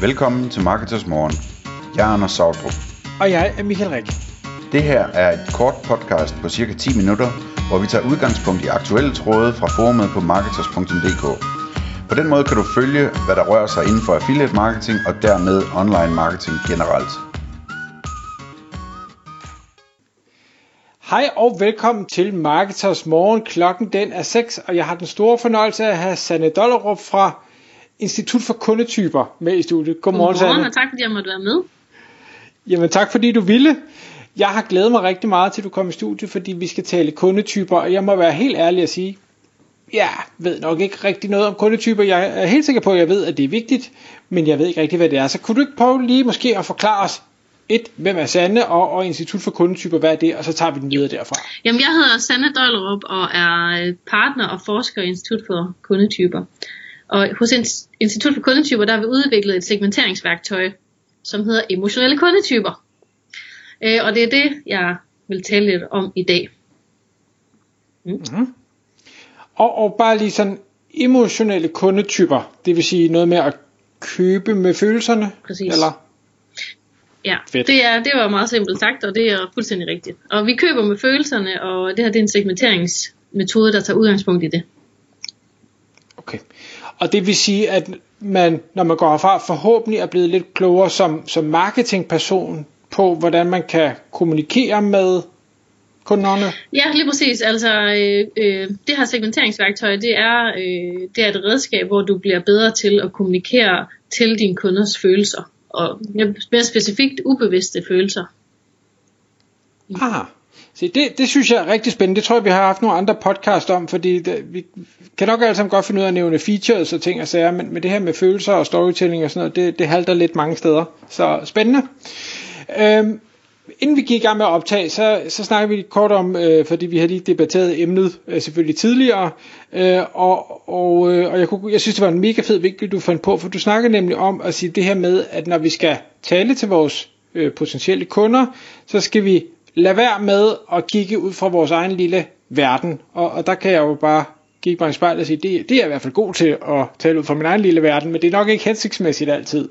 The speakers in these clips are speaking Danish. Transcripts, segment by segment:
Velkommen til Marketers Morgen. Jeg er Anders Sautrup. Og jeg er Michael Rik. Det her er et kort podcast på cirka 10 minutter, hvor vi tager udgangspunkt i aktuelle tråde fra forumet på marketers.dk. På den måde kan du følge, hvad der rører sig inden for affiliate marketing og dermed online marketing generelt. Hej og velkommen til Marketers Morgen. Klokken den er 6, og jeg har den store fornøjelse at have Sanne Dollerup fra Institut for Kundetyper med i studiet. Godmorgen, Godmorgen og tak fordi jeg måtte være med. Jamen tak fordi du ville. Jeg har glædet mig rigtig meget til du kom i studiet, fordi vi skal tale kundetyper, og jeg må være helt ærlig at sige, jeg ved nok ikke rigtig noget om kundetyper. Jeg er helt sikker på, at jeg ved, at det er vigtigt, men jeg ved ikke rigtig, hvad det er. Så kunne du ikke prøve lige måske at forklare os, et, hvem er Sanne, og, og Institut for Kundetyper, hvad er det, og så tager vi den videre derfra. Jamen, jeg hedder Sanne Døjlerup, og er partner og forsker i Institut for Kundetyper. Og hos Institut for Kundetyper, der har vi udviklet et segmenteringsværktøj, som hedder emotionelle kundetyper. Øh, og det er det, jeg vil tale lidt om i dag. Mm. Mm-hmm. Og, og bare lige sådan emotionelle kundetyper, det vil sige noget med at købe med følelserne? Præcis. Eller? Ja, det, er, det var meget simpelt sagt, og det er fuldstændig rigtigt. Og vi køber med følelserne, og det her det er en segmenteringsmetode, der tager udgangspunkt i det. Okay. Og det vil sige, at man, når man går herfra, forhåbentlig er blevet lidt klogere som, som marketingperson på, hvordan man kan kommunikere med kunderne? Ja, lige præcis. Altså, øh, øh, det her segmenteringsværktøj, det er, øh, det er et redskab, hvor du bliver bedre til at kommunikere til dine kunders følelser. Og mere specifikt ubevidste følelser. Ah, Se, det, det synes jeg er rigtig spændende. Det tror jeg, vi har haft nogle andre podcast om, fordi det, vi kan nok alle sammen godt finde ud af at nævne features og ting og sager, men, men det her med følelser og storytelling og sådan noget, det, det halter lidt mange steder. Så spændende. Øhm, inden vi gik i gang med at optage, så, så snakker vi kort om, øh, fordi vi har lige debatteret emnet øh, selvfølgelig tidligere, øh, og, og, øh, og jeg, kunne, jeg synes, det var en mega fed vinkel, du fandt på, for du snakkede nemlig om at sige det her med, at når vi skal tale til vores øh, potentielle kunder, så skal vi lad være med at kigge ud fra vores egen lille verden. Og, og der kan jeg jo bare kigge mig i spejlet og sige, det, det er jeg i hvert fald god til at tale ud fra min egen lille verden, men det er nok ikke hensigtsmæssigt altid.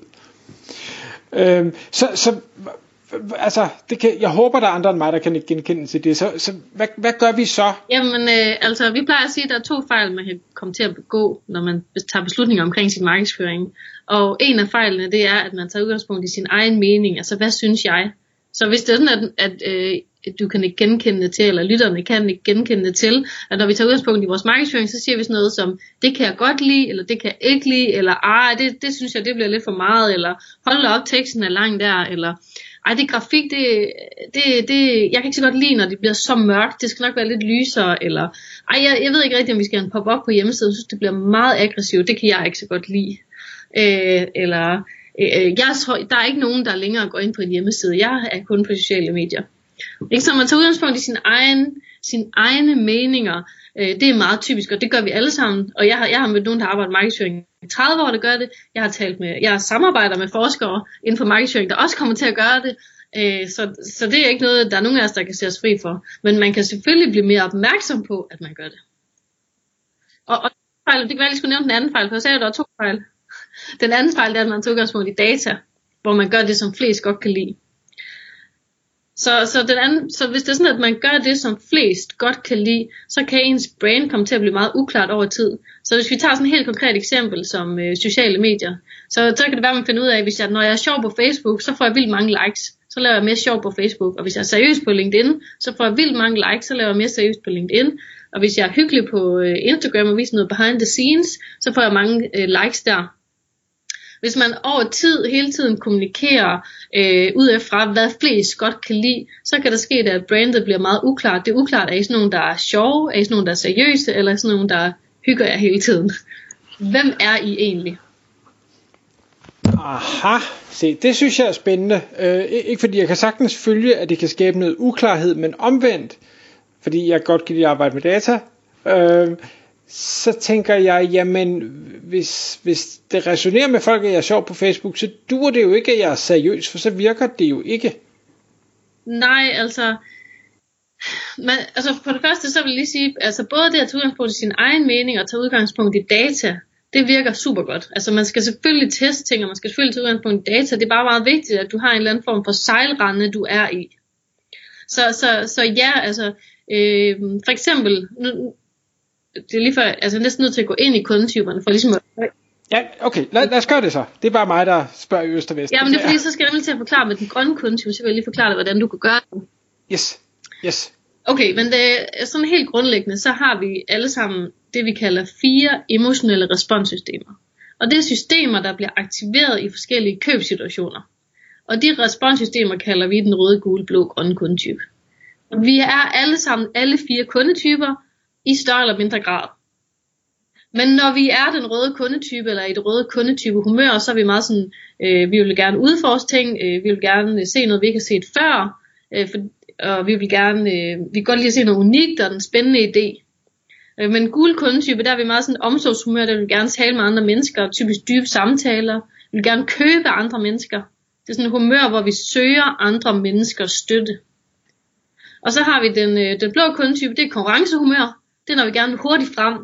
Øhm, så, så altså, det kan, jeg håber, der er andre end mig, der kan ikke genkende til det. Så, så hvad, hvad gør vi så? Jamen, øh, altså, vi plejer at sige, at der er to fejl, man kan komme til at begå, når man tager beslutninger omkring sin markedsføring. Og en af fejlene, det er, at man tager udgangspunkt i sin egen mening. Altså, hvad synes jeg? Så hvis det er sådan, at, at øh, du kan ikke genkende det til, eller lytterne kan ikke genkende det til, at når vi tager udgangspunkt i vores markedsføring, så siger vi sådan noget som, det kan jeg godt lide, eller det kan jeg ikke lide, eller ah, det, det synes jeg, det bliver lidt for meget, eller hold da op, teksten er lang der, eller ej, det grafik, det, det, det, jeg kan ikke så godt lide, når det bliver så mørkt, det skal nok være lidt lysere, eller ej, jeg, jeg ved ikke rigtigt, om vi skal have en pop-up på hjemmesiden, jeg synes, det bliver meget aggressivt, det kan jeg ikke så godt lide. Øh, eller Øh, jeg tror, der er ikke nogen, der længere går ind på en hjemmeside. Jeg er kun på sociale medier. Ikke? Så man tager udgangspunkt i sin egen, sine egne meninger. Øh, det er meget typisk, og det gør vi alle sammen. Og jeg har, jeg har mødt nogen, der arbejder med markedsføring i 30 år, der gør det. Jeg har talt med, jeg samarbejder med forskere inden for markedsføring, der også kommer til at gøre det. Øh, så, så det er ikke noget, der er nogen af os, der kan se os fri for. Men man kan selvfølgelig blive mere opmærksom på, at man gør det. Og, og det kan være, at jeg skulle nævne den anden fejl, for jeg sagde, at der er to fejl. Den anden fejl er, at man tager udgangspunkt i data, hvor man gør det, som flest godt kan lide. Så, så, den anden, så hvis det er sådan, at man gør det, som flest godt kan lide, så kan ens brain komme til at blive meget uklart over tid. Så hvis vi tager sådan et helt konkret eksempel som øh, sociale medier, så, så kan det være, at man finder ud af, at hvis jeg, når jeg er sjov på Facebook, så får jeg vildt mange likes. Så laver jeg mere sjov på Facebook. Og hvis jeg er seriøs på LinkedIn, så får jeg vildt mange likes, så laver jeg mere seriøst på LinkedIn. Og hvis jeg er hyggelig på øh, Instagram og viser noget behind the scenes, så får jeg mange øh, likes der. Hvis man over tid hele tiden kommunikerer øh, ud fra, hvad flest godt kan lide, så kan der ske, at brandet bliver meget uklart. Det er uklart, er I sådan nogen, der er sjove, er I sådan nogen, der er seriøse, eller er I sådan nogen, der hygger jer hele tiden. Hvem er I egentlig? Aha, se, det synes jeg er spændende. Øh, ikke fordi jeg kan sagtens følge, at det kan skabe noget uklarhed, men omvendt, fordi jeg godt kan lide at arbejde med data, øh, så tænker jeg, jamen, hvis, hvis det resonerer med folk, at jeg er sjov på Facebook, så duer det jo ikke, at jeg er seriøs, for så virker det jo ikke. Nej, altså, men, altså for det første så vil jeg lige sige, altså både det at tage udgangspunkt i sin egen mening og tage udgangspunkt i data, det det virker super godt. Altså man skal selvfølgelig teste ting, og man skal selvfølgelig tage udgangspunkt i data. Det er bare meget vigtigt, at du har en eller anden form for sejlrende, du er i. Så, så, så ja, altså øh, for eksempel, nu, det er lige for, altså næsten nødt til at gå ind i kundetyperne, for ligesom at Ja, okay, lad, lad os gøre det så. Det er bare mig, der spørger i øst og vest. Ja, men det er fordi, så skal jeg nemlig til at forklare med den grønne kundetype, så vil jeg lige forklare dig, hvordan du kan gøre det. Yes, yes. Okay, men det er sådan helt grundlæggende, så har vi alle sammen det, vi kalder fire emotionelle responssystemer. Og det er systemer, der bliver aktiveret i forskellige købsituationer. Og de responssystemer kalder vi den røde, gule, blå, grønne kundetype. Vi er alle sammen, alle fire kundetyper, i større eller mindre grad. Men når vi er den røde kundetype, eller i det røde kundetype humør, så er vi meget sådan, øh, vi vil gerne udforske ting, øh, vi vil gerne øh, se noget, vi ikke har set før, øh, for, og vi vil gerne, øh, vi kan godt lide at se noget unikt og en spændende idé. Øh, men gul kundetype, der er vi meget sådan omsorgshumør, der vil gerne tale med andre mennesker, typisk dybe samtaler, vi vil gerne købe andre mennesker. Det er sådan et humør, hvor vi søger andre menneskers støtte. Og så har vi den, øh, den blå kundetype, det er konkurrencehumør. Det er, når vi gerne vil hurtigt frem.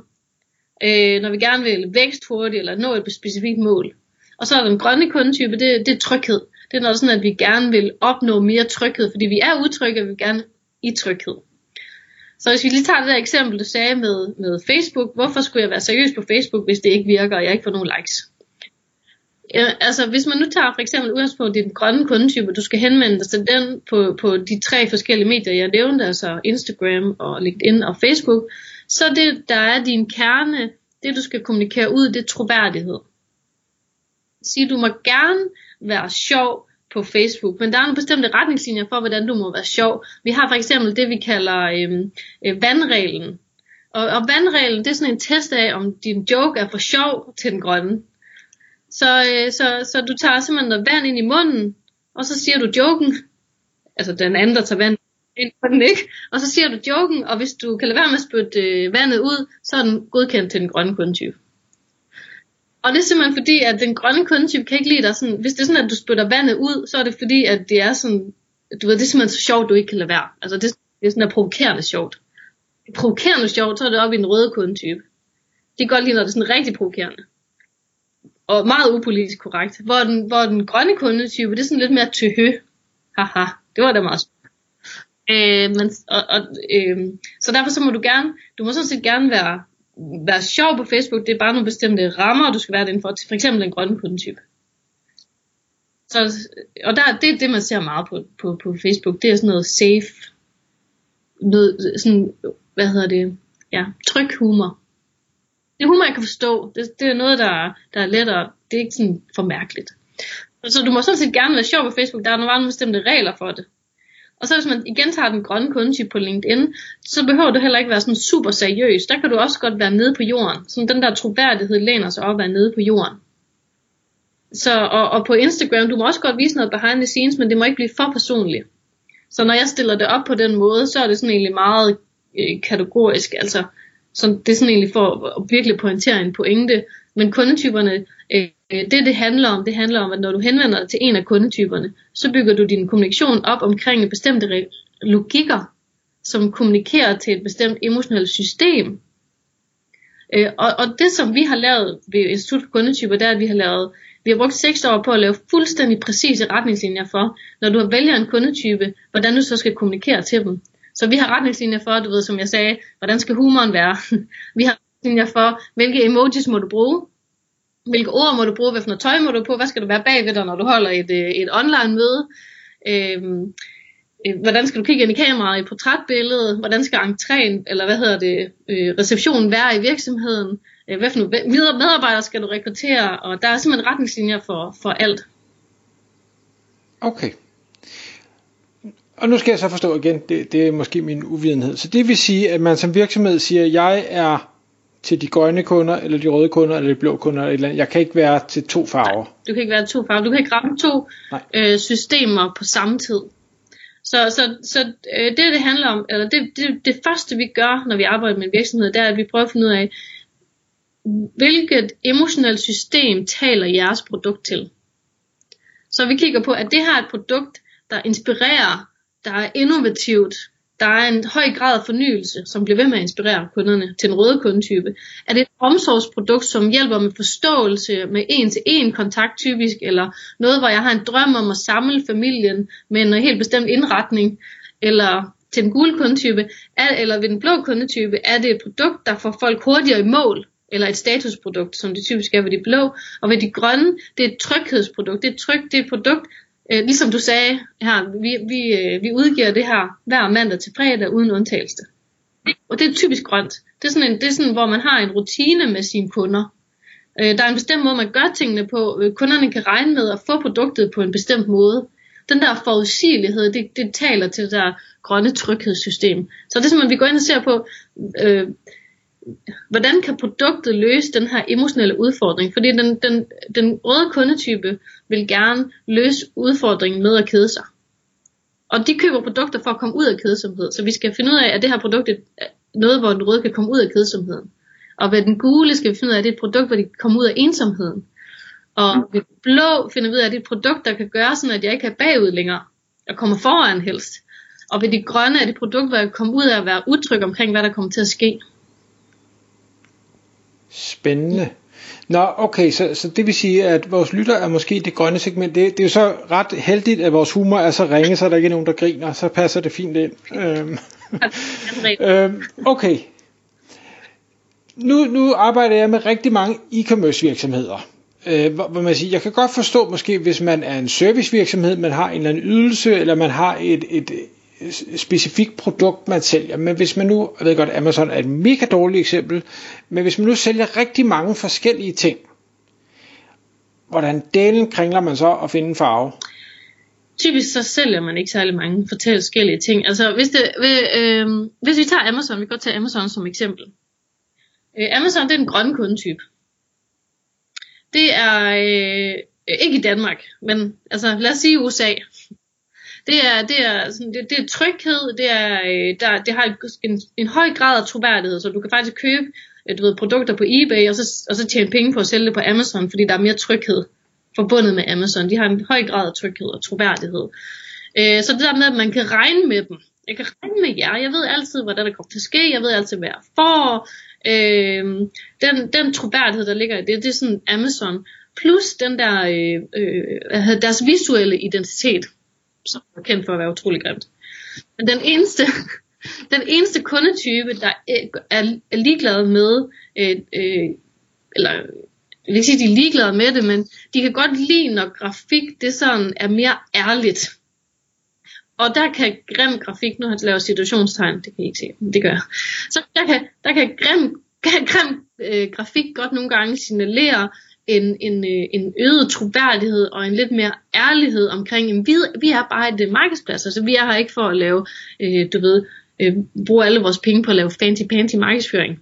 Øh, når vi gerne vil vækst hurtigt, eller nå et specifikt mål. Og så er den grønne kundetype, det, det er tryghed. Det er noget sådan, at vi gerne vil opnå mere tryghed, fordi vi er utrygge, og vi vil gerne i tryghed. Så hvis vi lige tager det der eksempel, du sagde med, med Facebook, hvorfor skulle jeg være seriøs på Facebook, hvis det ikke virker, og jeg ikke får nogen likes? Ja, altså hvis man nu tager for eksempel udgangspunkt i den grønne kundetype, du skal henvende dig til den på, på de tre forskellige medier, jeg nævnte, altså Instagram og LinkedIn og Facebook, så det, der er din kerne, det du skal kommunikere ud, det er troværdighed. Sige, du må gerne være sjov på Facebook, men der er nogle bestemte retningslinjer for, hvordan du må være sjov. Vi har for eksempel det, vi kalder øhm, øh, vandreglen. Og, og vandreglen, det er sådan en test af, om din joke er for sjov til den grønne. Så, øh, så, så du tager simpelthen noget vand ind i munden, og så siger du joken, altså den anden, der tager vand ind på den ikke, og så siger du joken, og hvis du kan lade være med at spytte øh, vandet ud, så er den godkendt til den grønne kundetype. Og det er simpelthen fordi, at den grønne kundetype kan ikke lide dig sådan, hvis det er sådan, at du spytter vandet ud, så er det fordi, at det er sådan, du ved, det er simpelthen så sjovt, du ikke kan lade være. Altså det, det er sådan der provokerende sjovt. Provokerende sjovt, så er det op i den røde kundetype. Det kan godt lide, når det er sådan rigtig provokerende og meget upolitisk korrekt. Hvor den, hvor den grønne kundetype, det er sådan lidt mere tøhø. Haha, det var da meget øh, men, og, og, øh, Så derfor så må du gerne, du må sådan set gerne være, være sjov på Facebook, det er bare nogle bestemte rammer, du skal være den for, for eksempel den grønne kundetype. Så, og der, det er det, man ser meget på, på, på Facebook, det er sådan noget safe, noget sådan, hvad hedder det, ja, tryg humor det er humor, jeg kan forstå. Det, det er noget, der, der er lettere. Det er ikke sådan for mærkeligt. Så du må sådan set gerne være sjov på Facebook. Der er nogle bestemte regler for det. Og så hvis man igen tager den grønne kundetype på LinkedIn, så behøver du heller ikke være sådan super seriøs. Der kan du også godt være nede på jorden. Så den der troværdighed læner sig op at være nede på jorden. Så, og, og på Instagram, du må også godt vise noget behind the scenes, men det må ikke blive for personligt. Så når jeg stiller det op på den måde, så er det sådan egentlig meget øh, kategorisk. Altså, så det er sådan egentlig for at virkelig pointere en pointe. Men kundetyperne, øh, det det handler om, det handler om, at når du henvender dig til en af kundetyperne, så bygger du din kommunikation op omkring bestemte logikker, som kommunikerer til et bestemt emotionelt system. Øh, og, og det som vi har lavet ved Institut for Kundetyper, det er, at vi har lavet vi har brugt 6 år på at lave fuldstændig præcise retningslinjer for, når du vælger en kundetype, hvordan du så skal kommunikere til dem. Så vi har retningslinjer for, du ved, som jeg sagde, hvordan skal humoren være? vi har retningslinjer for, hvilke emojis må du bruge? Hvilke ord må du bruge? hvilken tøj må du på? Hvad skal du være bagved dig, når du holder et, øh, et online møde? Øhm, øh, hvordan skal du kigge ind i kameraet i portrætbilledet? Hvordan skal entréen, eller hvad hedder det, øh, receptionen være i virksomheden? Øh, hvad for nogle medarbejdere skal du rekruttere? Og der er simpelthen retningslinjer for, for alt. Okay. Og nu skal jeg så forstå igen, det, det er måske min uvidenhed. Så det vil sige, at man som virksomhed siger, at jeg er til de grønne kunder, eller de røde kunder, eller de blå kunder, eller, eller Jeg kan ikke være til to farver. Nej, du kan ikke være til to farver. Du kan ikke ramme to øh, systemer på samme tid. Så, så, så øh, det, det handler om, eller det, det, det første vi gør, når vi arbejder med en virksomhed, det er, at vi prøver at finde ud af, hvilket emotionelt system taler jeres produkt til. Så vi kigger på, at det her er et produkt, der inspirerer der er innovativt, der er en høj grad af fornyelse, som bliver ved med at inspirere kunderne til den røde kundetype? Er det et omsorgsprodukt, som hjælper med forståelse, med en-til-en kontakt typisk, eller noget, hvor jeg har en drøm om at samle familien med en helt bestemt indretning, eller til den gule kundetype, er, eller ved den blå kundetype, er det et produkt, der får folk hurtigere i mål, eller et statusprodukt, som det typisk er ved de blå, og ved de grønne, det er et tryghedsprodukt, det er et tryg, det er et produkt, øh, ligesom du sagde her, vi, vi, øh, vi udgiver det her hver mandag til fredag uden undtagelse. Og det er typisk grønt. Det er sådan, en, det er sådan hvor man har en rutine med sine kunder. Øh, der er en bestemt måde, man gør tingene på. Øh, kunderne kan regne med at få produktet på en bestemt måde. Den der forudsigelighed, det, det taler til det der grønne tryghedssystem. Så det er simpelthen, vi går ind og ser på, øh, hvordan kan produktet løse den her emotionelle udfordring? Fordi den, den, den røde kundetype vil gerne løse udfordringen med at kede sig. Og de køber produkter for at komme ud af kedsomhed. Så vi skal finde ud af, at det her produkt er noget, hvor den røde kan komme ud af kedsomheden. Og ved den gule skal vi finde ud af, at det er et produkt, hvor de kan komme ud af ensomheden. Og ved den blå finder vi ud af, at det er et produkt, der kan gøre sådan, at jeg ikke er bagud længere. Jeg kommer foran helst. Og ved de grønne er det et produkt, hvor jeg kan komme ud af at være utryg omkring, hvad der kommer til at ske. Spændende. Nå, okay, så, så det vil sige, at vores lytter er måske det grønne segment. Det, det er jo så ret heldigt, at vores humor er så ringe, så der ikke er nogen, der griner. Så passer det fint ind. Øhm, øhm, okay. Nu, nu arbejder jeg med rigtig mange e-commerce virksomheder. Øh, hvor, man siger, jeg kan godt forstå måske, hvis man er en servicevirksomhed, man har en eller anden ydelse, eller man har et, et, specifikt produkt, man sælger. Men hvis man nu, jeg ved godt, Amazon er et mega dårligt eksempel, men hvis man nu sælger rigtig mange forskellige ting, hvordan delen kringler man så at finde en farve? Typisk så sælger man ikke særlig mange forskellige ting. Altså hvis, det, øh, hvis vi tager Amazon, vi kan godt tage Amazon som eksempel. Øh, Amazon det er en grøn kundetype. Det er øh, ikke i Danmark, men altså lad os sige USA. Det er, det er, sådan, det, det er tryghed, det, er, øh, der, det har en, en høj grad af troværdighed, så du kan faktisk købe øh, du ved, produkter på eBay, og så, og så tjene penge på at sælge det på Amazon, fordi der er mere tryghed forbundet med Amazon. De har en høj grad af tryghed og troværdighed. Øh, så det der med, at man kan regne med dem. Jeg kan regne med jer. Jeg ved altid, hvad der kommer til at ske. Jeg ved altid, hvad jeg får. Øh, den, den troværdighed, der ligger i det, det er sådan Amazon. Plus den der, øh, øh, deres visuelle identitet som er kendt for at være utrolig grimt. Men den eneste, den eneste kundetype, der øh, er, er ligeglad med, øh, øh, eller jeg vil ikke sige, de er ligeglade med det, men de kan godt lide, når grafik det sådan er mere ærligt. Og der kan grim grafik, nu har jeg lavet situationstegn, det kan I ikke se, men det gør jeg. Så der kan, der kan grim, kan grim øh, grafik godt nogle gange signalere, en, en, øh, en øget troværdighed og en lidt mere ærlighed omkring, at vi, vi er bare et øh, markedsplads, altså vi er her ikke for at lave, øh, du ved, øh, bruge alle vores penge på at lave fancy-panty markedsføring.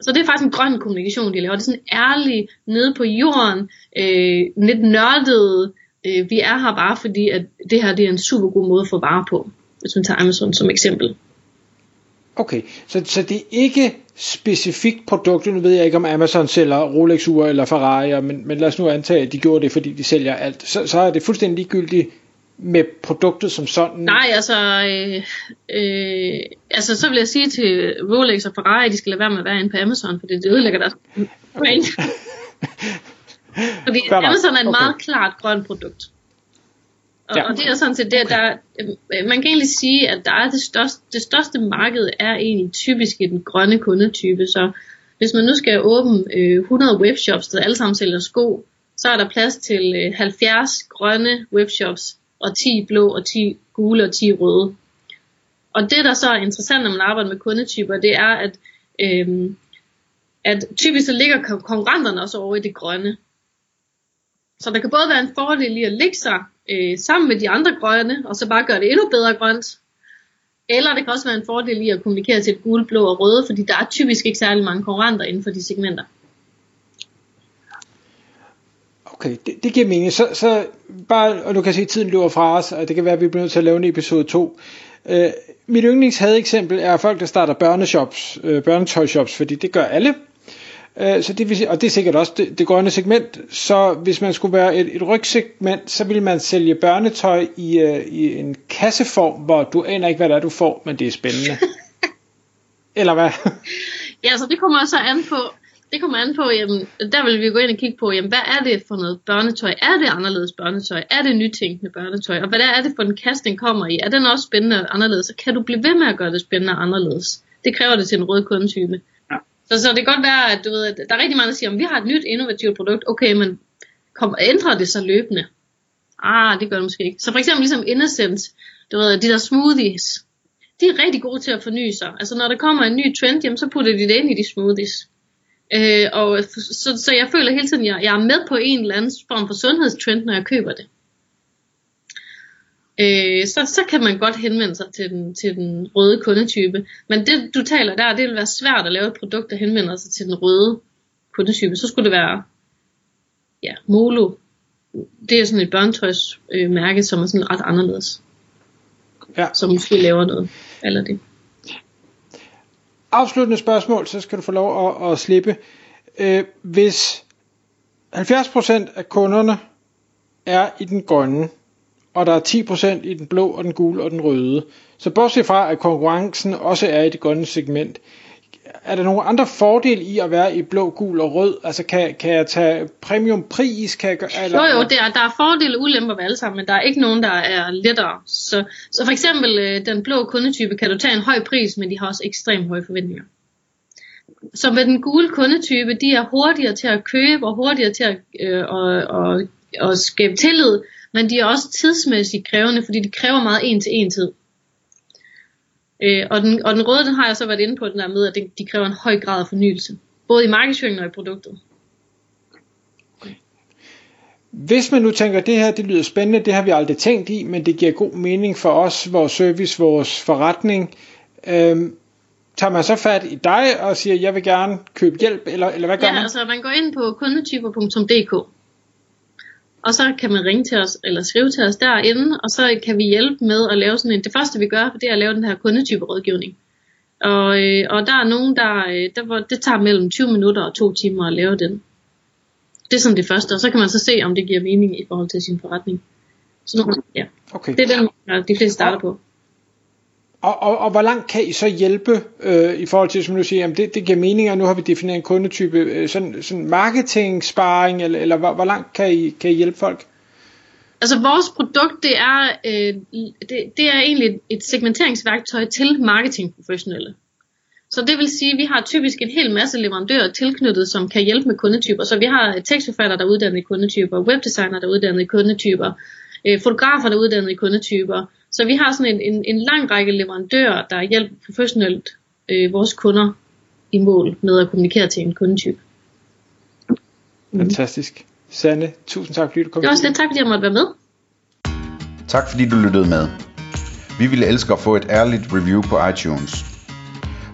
Så det er faktisk en grøn kommunikation, de laver. Det er sådan ærlig, nede på jorden, øh, lidt nørdet. Øh, vi er her bare fordi, at det her det er en super god måde at få varer på, hvis man tager Amazon som eksempel. Okay, så, så det er ikke specifikt produkt, nu ved jeg ikke om Amazon sælger rolex ure eller Ferrari, men, men lad os nu antage, at de gjorde det, fordi de sælger alt, så, så er det fuldstændig ligegyldigt med produktet som sådan? Nej, altså, øh, øh, altså så vil jeg sige til Rolex og Ferrari, de skal lade være med at være inde på Amazon, fordi det ødelægger deres brain. fordi Amazon er et okay. meget klart grønt produkt. Og, ja. og det er sådan set det, der, øh, man kan egentlig sige, at der er det største, det største marked er egentlig typisk i den grønne kundetype, så hvis man nu skal åbne øh, 100 webshops, der alle sammen sælger sko, så er der plads til øh, 70 grønne webshops, og 10 blå, og 10 gule, og 10 røde. Og det, der så er interessant, når man arbejder med kundetyper, det er, at, øh, at typisk så ligger konkurrenterne også over i det grønne. Så der kan både være en fordel i at ligge sig øh, sammen med de andre grønne, og så bare gøre det endnu bedre grønt. Eller det kan også være en fordel i at kommunikere til et gule, blå og røde, fordi der er typisk ikke særlig mange konkurrenter inden for de segmenter. Okay, det, det giver mening. Så, så bare, og du kan se, at tiden løber fra os, og det kan være, at vi bliver nødt til at lave en episode 2. Øh, mit yndlingshade eksempel er folk, der starter børneshops, øh, børnetøjshops, fordi det gør alle. Øh, så det vil og det er sikkert også det, det grønne segment. Så hvis man skulle være et, et rygsegment, så ville man sælge børnetøj i, uh, i en kasseform, hvor du aner ikke, hvad det er, du får, men det er spændende. Eller hvad? ja, så det kommer også an på, det kommer an på, jamen, der vil vi gå ind og kigge på, jamen, hvad er det for noget børnetøj? Er det anderledes børnetøj? Er det nytænkende børnetøj? Og hvad er det for en kasse, den kommer i? Er den også spændende og anderledes? Så kan du blive ved med at gøre det spændende og anderledes. Det kræver det til en rød kundetype. Så, så det kan godt være, at du ved, at der er rigtig mange, der siger, at vi har et nyt innovativt produkt. Okay, men kom, ændrer det så løbende? Ah, det gør det måske ikke. Så for eksempel ligesom Innocent, du ved, de der smoothies, de er rigtig gode til at forny sig. Altså når der kommer en ny trend, jamen, så putter de det ind i de smoothies. Øh, og så, så jeg føler hele tiden, at jeg, jeg er med på en eller anden form for sundhedstrend, når jeg køber det. Øh, så, så kan man godt henvende sig til den, til den røde kundetype. Men det du taler der, det vil være svært at lave et produkt, der henvender sig til den røde kundetype. Så skulle det være ja, Molo. Det er sådan et børnetøjsmærke, øh, som er sådan ret anderledes. Ja. Som måske laver noget. Eller det afsluttende spørgsmål, så skal du få lov at, at slippe. Øh, hvis 70% af kunderne er i den grønne, og der er 10% i den blå og den gule og den røde, så bortset fra, at konkurrencen også er i det grønne segment, er der nogle andre fordele i at være i blå, gul og rød? Altså kan, kan jeg tage premium pris? Kan jeg, eller, jo jo, der, der er fordele og ulemper ved alle sammen, men der er ikke nogen, der er lettere. Så, så for eksempel øh, den blå kundetype kan du tage en høj pris, men de har også ekstremt høje forventninger. Så med den gule kundetype, de er hurtigere til at købe og hurtigere til at øh, og, og, og skabe tillid, men de er også tidsmæssigt krævende, fordi de kræver meget en til en tid. Øh, og, den, og den røde, den har jeg så været inde på, den der med, at de kræver en høj grad af fornyelse. Både i markedsføringen og i produktet. Hvis man nu tænker, at det her det lyder spændende, det har vi aldrig tænkt i, men det giver god mening for os, vores service, vores forretning, øhm, tager man så fat i dig og siger, jeg vil gerne købe hjælp, eller, eller hvad gør ja, man? altså man går ind på kundetyper.dk og så kan man ringe til os, eller skrive til os derinde, og så kan vi hjælpe med at lave sådan en, det første vi gør, det er at lave den her kundetype rådgivning. Og, øh, og der er nogen, der, øh, der, det tager mellem 20 minutter og to timer at lave den. Det er sådan det første, og så kan man så se, om det giver mening i forhold til sin forretning. Så nu, ja. Okay. Det er den, de fleste starter på. Og, og, og hvor langt kan I så hjælpe øh, i forhold til, som du siger, jamen det, det giver mening, og nu har vi defineret en kundetype, øh, sådan, sådan marketing, sparring, eller, eller hvor, hvor langt kan I, kan I hjælpe folk? Altså vores produkt, det er, øh, det, det er egentlig et segmenteringsværktøj til marketingprofessionelle. Så det vil sige, at vi har typisk en hel masse leverandører tilknyttet, som kan hjælpe med kundetyper. Så vi har øh, tekstforfatter, der er uddannet i kundetyper, webdesigner, der er uddannet i kundetyper, øh, fotografer, der er uddannet i kundetyper, så vi har sådan en, en, en lang række leverandører, der hjælper professionelt øh, vores kunder i mål med at kommunikere til en kundetype. Mm. Fantastisk. Sanne, tusind tak fordi du kom. Det var også lidt tak fordi jeg måtte være med. Tak fordi du lyttede med. Vi ville elske at få et ærligt review på iTunes.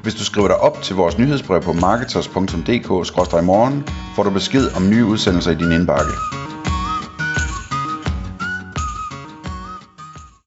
Hvis du skriver dig op til vores nyhedsbrev på marketers.dk-morgen, får du besked om nye udsendelser i din indbakke.